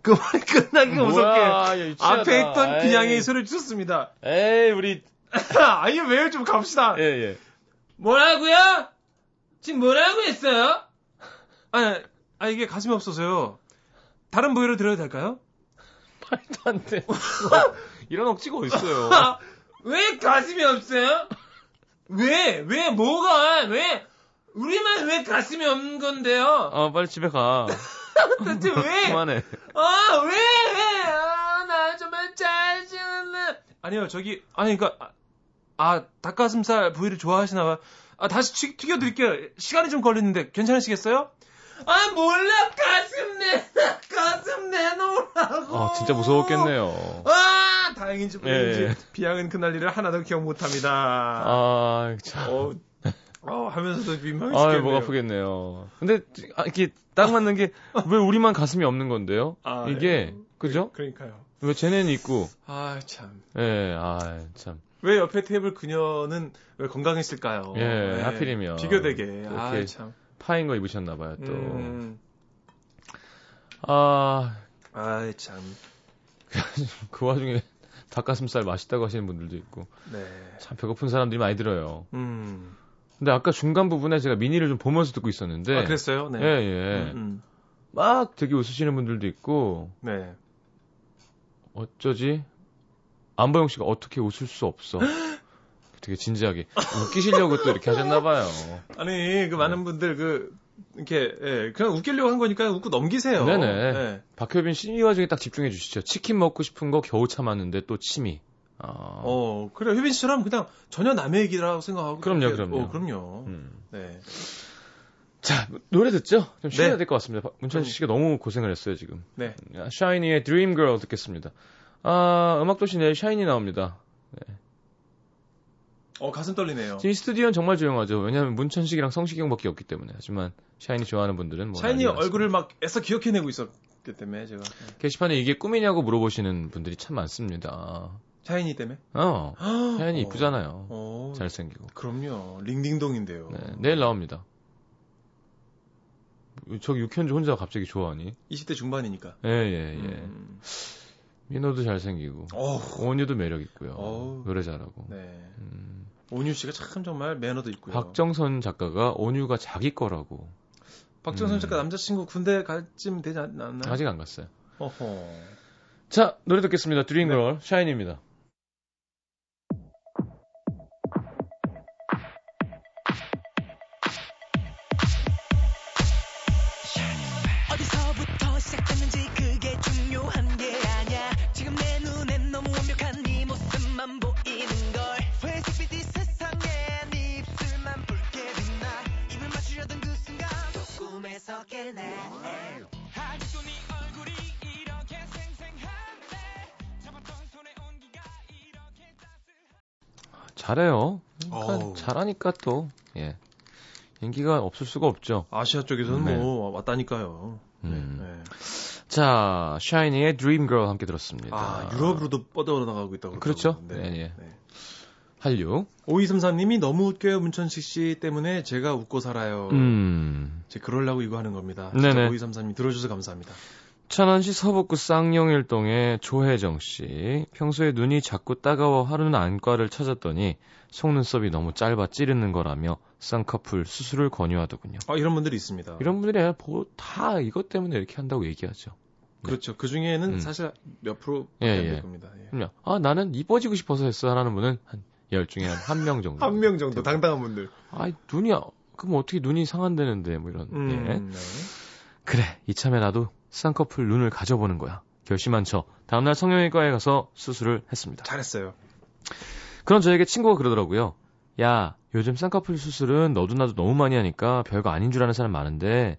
B: 그 말이 끝나기가 무섭게 앞에 있던 비양이 소리를 쳤습니다.
A: 에이, 우리.
B: 아니, 왜요? 좀 갑시다. 예, 예. 뭐라고요? 지금 뭐라고 했어요? 아, 아 이게 가슴이 없어서요. 다른 부위로 드려도 될까요?
A: 말도 안 돼. 이런 억지가 어딨어요.
B: 왜 가슴이 없어요? 왜? 왜? 뭐가? 왜? 우리만 왜 가슴이 없는 건데요?
A: 어, 빨리 집에 가.
B: 대체 왜?
A: 그만해.
B: 아, 왜? 아, 나 정말 짜증나. 아니요, 저기, 아니, 그니까, 아, 닭가슴살 부위를 좋아하시나 봐. 아, 다시 튀, 겨드릴게요. 시간이 좀 걸리는데 괜찮으시겠어요? 아, 몰라. 가슴 내, 가슴 내놓으라고.
A: 아, 진짜 무서웠겠네요.
B: 아, 다행인지 모르겠지. 예. 비양은 그날 일을 하나도 기억 못 합니다.
A: 아, 참. 어,
B: 어, 하면서도 민망해지겠네요.
A: 아, 목 아프겠네요. 근데, 아, 이게 딱 맞는 게, 왜 우리만 가슴이 없는 건데요? 아, 이게, 예. 그죠?
B: 그러니까요.
A: 왜 쟤네는 있고.
B: 아, 참.
A: 예, 아, 참.
B: 왜 옆에 테이블 그녀는 왜 건강했을까요?
A: 예, 네. 하필이면.
B: 비교되게. 아, 참.
A: 파인 거 입으셨나 봐요, 또. 음. 아.
B: 아, 참.
A: 그 와중에 닭가슴살 맛있다고 하시는 분들도 있고. 네. 참 배고픈 사람들이 많이 들어요. 음. 근데 아까 중간 부분에 제가 미니를 좀 보면서 듣고 있었는데.
B: 아, 그랬어요? 네.
A: 예, 예. 음, 음. 막 되게 웃으시는 분들도 있고. 네. 어쩌지? 안보영 씨가 어떻게 웃을 수 없어. 되게 진지하게 웃기시려고 또 이렇게 하셨나봐요.
B: 아니 그 많은 네. 분들 그 이렇게 예, 그냥 웃기려고 한 거니까 웃고 넘기세요.
A: 네네. 네. 박효빈 씨이 와중에 딱 집중해 주시죠. 치킨 먹고 싶은 거 겨우 참았는데 또 침이.
B: 아. 어 그래 효빈 씨처럼 그냥 전혀 남의 얘기라고 생각하고.
A: 그럼요, 그럼요.
B: 어, 그럼요. 음. 네.
A: 자, 노래 듣죠? 좀 쉬어야 네. 될것 같습니다. 문천식 씨가 너무 고생을 했어요, 지금.
B: 네.
A: 샤이니의 Dream Girl 듣겠습니다. 아, 음악도시 내일 샤이니 나옵니다. 네.
B: 어, 가슴 떨리네요.
A: 이 스튜디오는 정말 조용하죠. 왜냐하면 문천식이랑 성시경밖에 없기 때문에. 하지만 샤이니 좋아하는 분들은 뭐
B: 샤이니 얼굴을 막 애써 기억해내고 있었기 때문에 제가
A: 게시판에 이게 꿈이냐고 물어보시는 분들이 참 많습니다.
B: 샤이니 때문에?
A: 어. 샤이니 이쁘잖아요. 어. 잘생기고.
B: 그럼요. 링딩동인데요.
A: 네, 내일 나옵니다. 저기 육현주 혼자 갑자기 좋아하니?
B: 20대 중반이니까.
A: 예, 예, 예. 음. 민호도 잘생기고. 어후. 온유도 매력 있고요. 어후. 노래 잘하고. 네.
B: 음. 온유 씨가 참 정말 매너도 있고요.
A: 박정선 작가가 온유가 자기 거라고.
B: 박정선 음. 작가 남자친구 군대 갈 쯤 되지 않나요?
A: 아직 안 갔어요.
B: 어허.
A: 자, 노래 듣겠습니다. 드림걸 네. 샤인입니다. 하니까 또 예. 인기가 없을 수가 없죠.
B: 아시아 쪽에서는 네. 뭐 왔다니까요. 음. 네, 네.
A: 자, 샤이니의 Dream Girl 함께 들었습니다.
B: 아, 유럽으로도 뻗어나가고 있다고.
A: 그렇죠. 네, 네. 네. 네. 한류.
B: 5234님이 너무 웃겨요, 문천식 씨 때문에 제가 웃고 살아요. 음. 제 그러려고 이거 하는 겁니다. 네네. 5234님 들어주셔서 감사합니다.
A: 천안시 서북구 쌍용일동의 조혜정 씨. 평소에 눈이 자꾸 따가워 하루는 안과를 찾았더니 속눈썹이 너무 짧아 찌르는 거라며 쌍꺼풀 수술을 권유하더군요.
B: 아, 이런 분들이 있습니다.
A: 이런 분들이 다 이것 때문에 이렇게 한다고 얘기하죠.
B: 네. 그렇죠. 그 중에는 음. 사실 몇 프로 예, 예. 겁니다.
A: 예. 아, 나는 이뻐지고 싶어서 했어. 하는 분은 한 열 중에 한 한 명 정도.
B: 한 명 정도, 당당한 분들.
A: 아, 눈이, 그럼 어떻게 눈이 상한되는데, 뭐 이런. 음, 예. 네. 그래, 이참에 나도 쌍꺼풀 눈을 가져보는 거야. 결심한 저 다음날 성형외과에 가서 수술을 했습니다.
B: 잘했어요.
A: 그런 저에게 친구가 그러더라고요. 야, 요즘 쌍꺼풀 수술은 너도 나도 너무 많이 하니까 별거 아닌 줄 아는 사람 많은데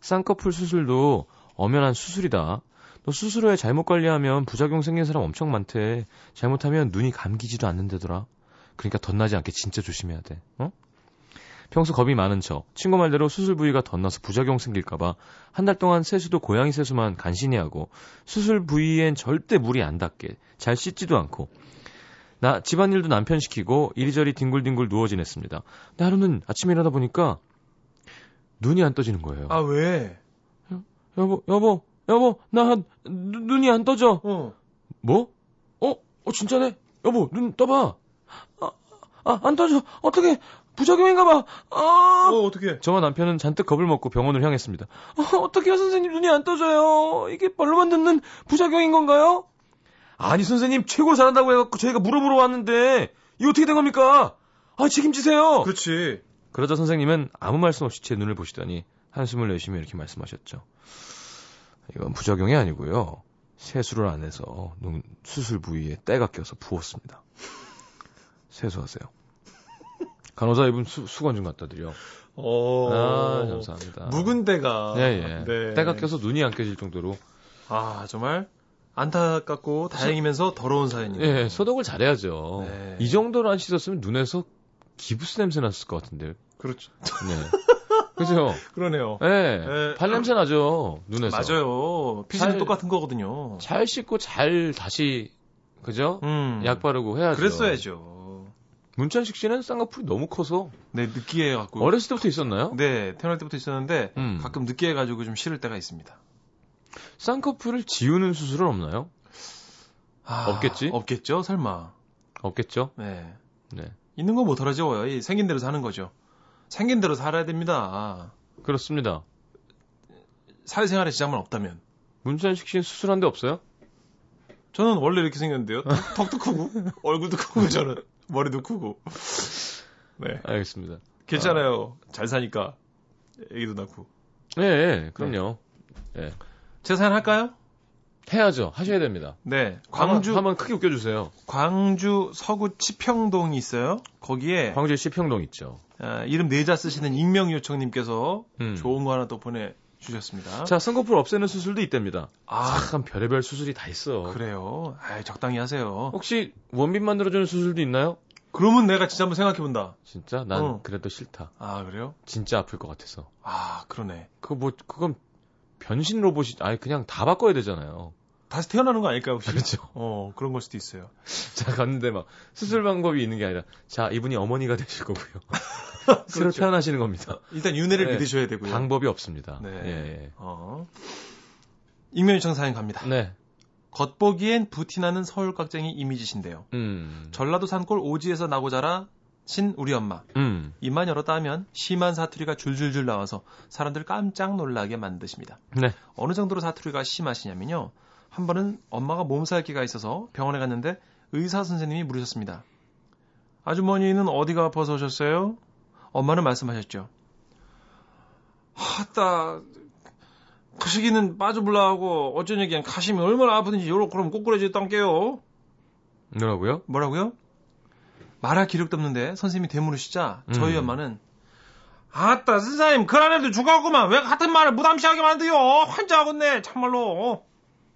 A: 쌍꺼풀 수술도 엄연한 수술이다. 너 수술 후에 잘못 관리하면 부작용 생긴 사람 엄청 많대. 잘못하면 눈이 감기지도 않는데더라. 그러니까 덧나지 않게 진짜 조심해야 돼. 어? 평소 겁이 많은 저 친구 말대로 수술 부위가 덧나서 부작용 생길까봐 한 달 동안 세수도 고양이 세수만 간신히 하고 수술 부위엔 절대 물이 안 닿게 잘 씻지도 않고 나 집안일도 남편 시키고 이리저리 뒹굴뒹굴 누워 지냈습니다. 근데 하루는 아침에 일어나 보니까 눈이 안 떠지는 거예요.
B: 아 왜?
A: 여보 여보 여보 나 눈이 안 떠져. 어. 뭐? 어? 어 진짜네? 여보 눈 떠봐. 아, 아, 안 떠져. 어떻게? 부작용인가 봐. 아.
B: 어, 어떻게?
A: 저와 남편은 잔뜩 겁을 먹고 병원을 향했습니다. 어, 어떻게요, 선생님? 눈이 안 떠져요. 이게 말로만 듣는 부작용인 건가요? 아니, 선생님, 최고 잘한다고 해갖고 저희가 물어보러 왔는데, 이거 어떻게 된 겁니까? 아, 책임지세요.
B: 그렇지.
A: 그러자 선생님은 아무 말씀 없이 제 눈을 보시더니 한숨을 내쉬며 이렇게 말씀하셨죠. 이건 부작용이 아니고요. 세수를 안 해서 눈 수술 부위에 때가 껴서 부었습니다. 세수하세요. 간호사 입은 수, 수건 좀 갖다 드려. 오. 아, 감사합니다.
B: 묵은 때가.
A: 예, 예. 네. 때가 껴서 눈이 안 껴질 정도로.
B: 아, 정말 안타깝고 다행이면서 더러운 사연이네요.
A: 예, 소독을 잘해야죠. 네. 이 정도로 안 씻었으면 눈에서 기부스 냄새 났을 것 같은데.
B: 그렇죠.
A: 네. 그죠?
B: 그러네요.
A: 네. 네. 발 냄새 나죠, 눈에서.
B: 맞아요. 피지도 똑같은 거거든요.
A: 잘 씻고 잘 다시, 그죠? 음. 약 바르고 해야죠.
B: 그랬어야죠.
A: 문천식 씨는 쌍꺼풀이 너무 커서
B: 네 느끼해 갖고
A: 어렸을 때부터 있었나요?
B: 네 태어날 때부터 있었는데 음. 가끔 느끼해 가지고 좀 싫을 때가 있습니다.
A: 쌍꺼풀을 지우는 수술은 없나요? 아, 없겠지?
B: 없겠죠, 설마.
A: 없겠죠?
B: 네. 네. 있는 거못 하라죠. 생긴 대로 사는 거죠. 생긴 대로 살아야 됩니다.
A: 그렇습니다.
B: 사회생활에 지장만 없다면.
A: 문천식 씨는 수술한 데 없어요?
B: 저는 원래 이렇게 생겼는데요. 턱도 크고 얼굴도 크고 저는 머리도 크고.
A: 네. 알겠습니다.
B: 괜찮아요. 아. 잘 사니까 애기도 낳고.
A: 네, 네 그럼요. 네.
B: 제 사연 할까요?
A: 해야죠. 하셔야 됩니다.
B: 네.
A: 광주 한번 크게 웃겨 주세요.
B: 광주 서구 치평동이 있어요. 거기에
A: 광주 치평동 있죠.
B: 아, 이름 네자 쓰시는 익명 요청님께서 음. 좋은 거 하나 또 보내. 주셨습니다.
A: 자, 쌍꺼풀 없애는 수술도 있답니다. 아, 참 별의별 수술이 다 있어.
B: 그래요. 아, 적당히 하세요.
A: 혹시 원빈 만들어주는 수술도 있나요?
B: 그러면 내가 진짜 한번 생각해본다.
A: 진짜? 난 어. 그래도 싫다.
B: 아, 그래요?
A: 진짜 아플 것 같아서.
B: 아, 그러네.
A: 그거 뭐, 그건 변신 로봇이, 아니, 그냥 다 바꿔야 되잖아요.
B: 다시 태어나는 거 아닐까요, 혹시?
A: 그렇죠.
B: 어, 그런 걸 수도 있어요.
A: 자, 갔는데 막 수술 방법이 있는 게 아니라, 자, 이분이 어머니가 되실 거고요. 새로 그렇죠. 태어나시는 겁니다.
B: 일단 윤회를 네, 믿으셔야 되고요.
A: 방법이 없습니다.
B: 네.
A: 예, 예. 어.
B: 익명 요청 사연 갑니다.
A: 네.
B: 겉보기엔 부티나는 서울 깍쟁이 이미지신데요.
A: 음.
B: 전라도 산골 오지에서 나고 자라 신 우리 엄마.
A: 음.
B: 입만 열었다 하면 심한 사투리가 줄줄줄 나와서 사람들 깜짝 놀라게 만드십니다.
A: 네.
B: 어느 정도로 사투리가 심하시냐면요. 한 번은 엄마가 몸살기가 있어서 병원에 갔는데 의사 선생님이 물으셨습니다. 아주머니는 어디가 아파서 오셨어요? 엄마는 말씀하셨죠. 아따, 그 시기는 빠져불라하고 어쩐 얘기야 가심이 얼마나 아프든지 요렇게 그럼 꼬꾸라지던게요.
A: 뭐라고요?
B: 뭐라고요? 말할 기력도 없는데 선생님이 되물으시자 저희 음. 엄마는 아따 선생님 그 안에도 죽었구만 왜 같은 말을 무담시하게 만드요 환장하겠네 참말로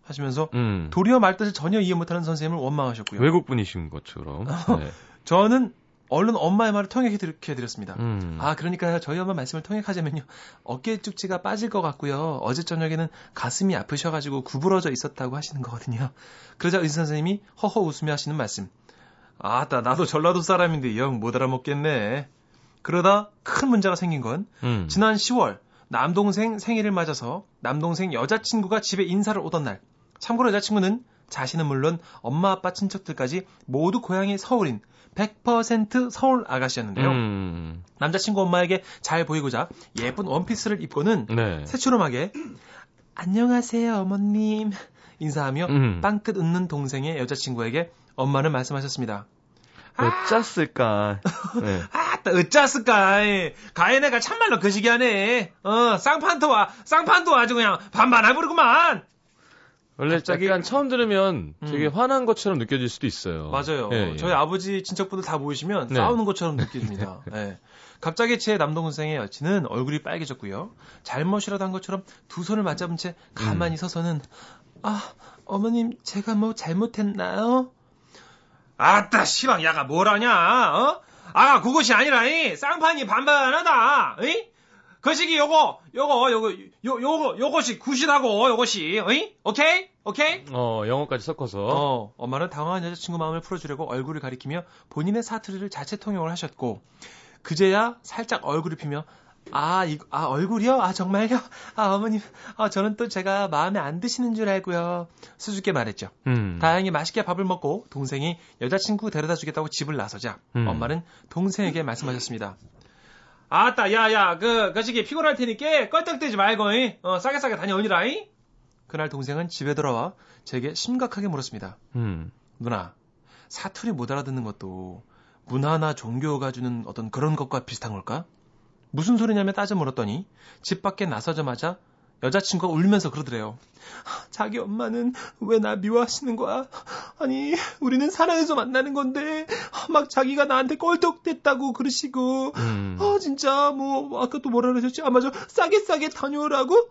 B: 하시면서 음. 도리어 말뜻을 전혀 이해 못하는 선생님을 원망하셨고요.
A: 외국분이신 것처럼. 네.
B: 저는 얼른 엄마의 말을 통역해드렸습니다.
A: 음.
B: 아, 그러니까 저희 엄마 말씀을 통역하자면요. 어깨 쭉지가 빠질 것 같고요. 어제 저녁에는 가슴이 아프셔가지고 구부러져 있었다고 하시는 거거든요. 그러자 의사 선생님이 허허 웃으며 하시는 말씀. 아따, 나도 전라도 사람인데 영못 알아먹겠네. 그러다 큰 문제가 생긴 건 음. 지난 10월 남동생 생일을 맞아서 남동생 여자친구가 집에 인사를 오던 날. 참고로 여자친구는 자신은 물론 엄마 아빠 친척들까지 모두 고향이 서울인 100% 서울 아가씨였는데요.
A: 음.
B: 남자친구 엄마에게 잘 보이고자 예쁜 원피스를 입고는
A: 네.
B: 새초롬하게 안녕하세요 어머님 인사하며 음. 빵긋 웃는 동생의 여자친구에게 엄마는 말씀하셨습니다.
A: 어쩌을까
B: 네. 아따, 어쩌을까 가해내가 참말로 거시기하네. 어, 쌍판도 와, 쌍판도 아주 그냥 반반해 버리구만.
A: 원래 약간 처음 들으면 되게 음. 화난 것처럼 느껴질 수도 있어요.
B: 맞아요. 예, 예. 저희 아버지 친척분들 다 모이시면 네. 싸우는 것처럼 느껴집니다. 네. 갑자기 제 남동생의 여친은 얼굴이 빨개졌고요. 잘못이라도 한 것처럼 두 손을 맞잡은 채 가만히 음. 서서는 아 어머님 제가 뭐 잘못했나요? 아따 시방 야가 뭐라냐? 어? 아 그것이 아니라 이 쌍판이 반반하다. 이? 그 시기 요거 요거 요거 요 요거 요것이 굿이라고 요것이 어이? 오케이? 오케이?
A: 어 영어까지 섞어서
B: 어 엄마는 당황한 여자친구 마음을 풀어주려고 얼굴을 가리키며 본인의 사투리를 자체 통역을 하셨고 그제야 살짝 얼굴을 피며 아, 이, 아, 얼굴이요? 아, 정말요? 아, 어머님, 아, 저는 또 제가 마음에 안 드시는 줄 알고요. 수줍게 말했죠.
A: 음.
B: 다행히 맛있게 밥을 먹고 동생이 여자친구 데려다 주겠다고 집을 나서자 음. 엄마는 동생에게 말씀하셨습니다. 아따, 야, 야, 그, 그 시기 피곤할 테니까 껄떡대지 말고, 이? 어, 싸게 싸게 다녀오니라, 이? 그날 동생은 집에 돌아와 제게 심각하게 물었습니다.
A: 음.
B: 누나, 사투리 못 알아듣는 것도 문화나 종교가 주는 어떤 그런 것과 비슷한 걸까? 무슨 소리냐며 따져 물었더니 집 밖에 나서자마자 여자친구가 울면서 그러더래요. 자기 엄마는 왜 나 미워하시는 거야? 아니, 우리는 사랑해서 만나는 건데, 막 자기가 나한테 껄떡댔다고 그러시고,
A: 음.
B: 아, 진짜, 뭐, 아까 또 뭐라 그러셨지? 아, 맞아. 싸게 싸게 다녀오라고?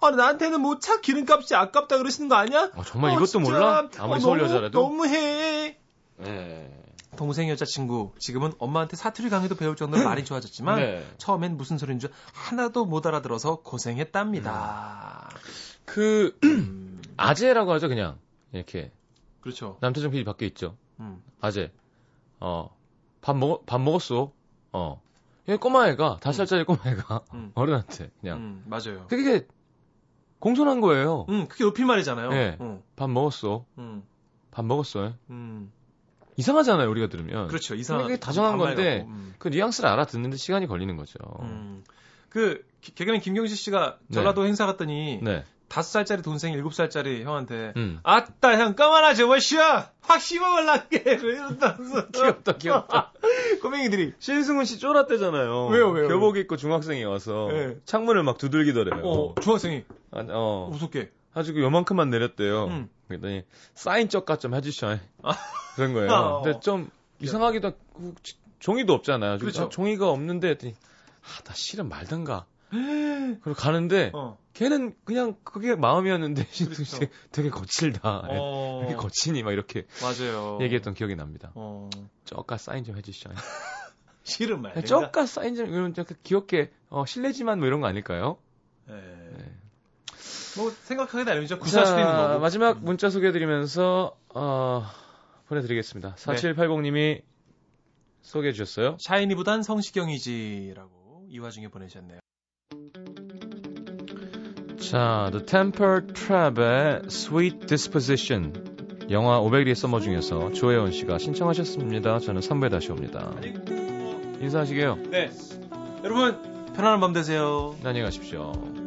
B: 아, 나한테는 뭐 차 기름값이 아깝다 그러시는 거 아니야?
A: 아, 정말 아, 이것도 진짜. 몰라? 아무리 아, 서울 여자라도?
B: 너무해.
A: 네.
B: 동생 여자친구 지금은 엄마한테 사투리 강의도 배울 정도로 많이 좋아졌지만
A: 네.
B: 처음엔 무슨 소리인 줄 하나도 못 알아들어서 고생했답니다. 음.
A: 그 아재라고 하죠 그냥 이렇게.
B: 그렇죠.
A: 남태정 PD 밖에 있죠.
B: 음.
A: 아재. 어 밥 먹 밥 먹었어. 어. 얘 꼬마애가 다섯 살짜리 꼬마애가 음. 어른한테 그냥.
B: 음, 맞아요.
A: 그게 공손한 거예요.
B: 음, 그게 높임말이잖아요.
A: 네.
B: 어.
A: 밥 먹었어.
B: 음.
A: 밥 먹었어.
B: 음.
A: 이상하잖아요, 우리가 들으면.
B: 그렇죠. 이상.
A: 게 다정한 건데 음. 그 뉘앙스를 알아듣는데 시간이 걸리는 거죠.
B: 음. 그 개그맨 김경식 씨가 전라도 네. 행사 갔더니
A: 네.
B: 다섯 살짜리 동생이 일곱 살짜리 형한테 음. 아따 형 까만하지 뭐시야 확 씹어볼란게 이런다면서
A: 귀엽다 귀엽다
B: 꼬맹이들이
A: 신승훈 씨 쫄았대잖아요
B: 왜요 왜요
A: 교복 입고 중학생이 와서 네. 창문을 막 두들기더래요
B: 어, 중학생이 아, 어 무섭게
A: 가지고 요만큼만 내렸대요 음. 그랬더니 사인 쪽가 좀 해주셔 아. 그런 거예요 어. 근데 좀 이상하기도 종이도 없잖아요 그렇죠. 종이가 없는데 했더니 아 나 실은 말든가 그리고 가는데 어. 걔는 그냥 그게 마음이었는데 그렇죠. 되게 거칠다. 어. 이렇게 거치니 막 이렇게
B: 맞아요.
A: 얘기했던 기억이 납니다. 어. 저가 사인 좀 해주시죠.
B: 싫은 말.
A: 저가 사인 좀 이런 좀 귀엽게 어, 실례지만 뭐 이런 거 아닐까요? 네.
B: 네. 뭐 생각하기 나름이죠. 구사할 수도 있는 거고.
A: 마지막 문자 소개해드리면서 어, 보내드리겠습니다. 4780님이 소개해 주셨어요.
B: 샤이니보단 성시경이지라고 이 와중에 보내셨네요.
A: 자, The Temper Trap의 Sweet Disposition. 영화 500리의 서머 중에서 조혜원 씨가 신청하셨습니다. 저는 3부에 다시 옵니다. 인사하시게요.
B: 네. 여러분, 편안한 밤 되세요.
A: 안녕히 가십시오.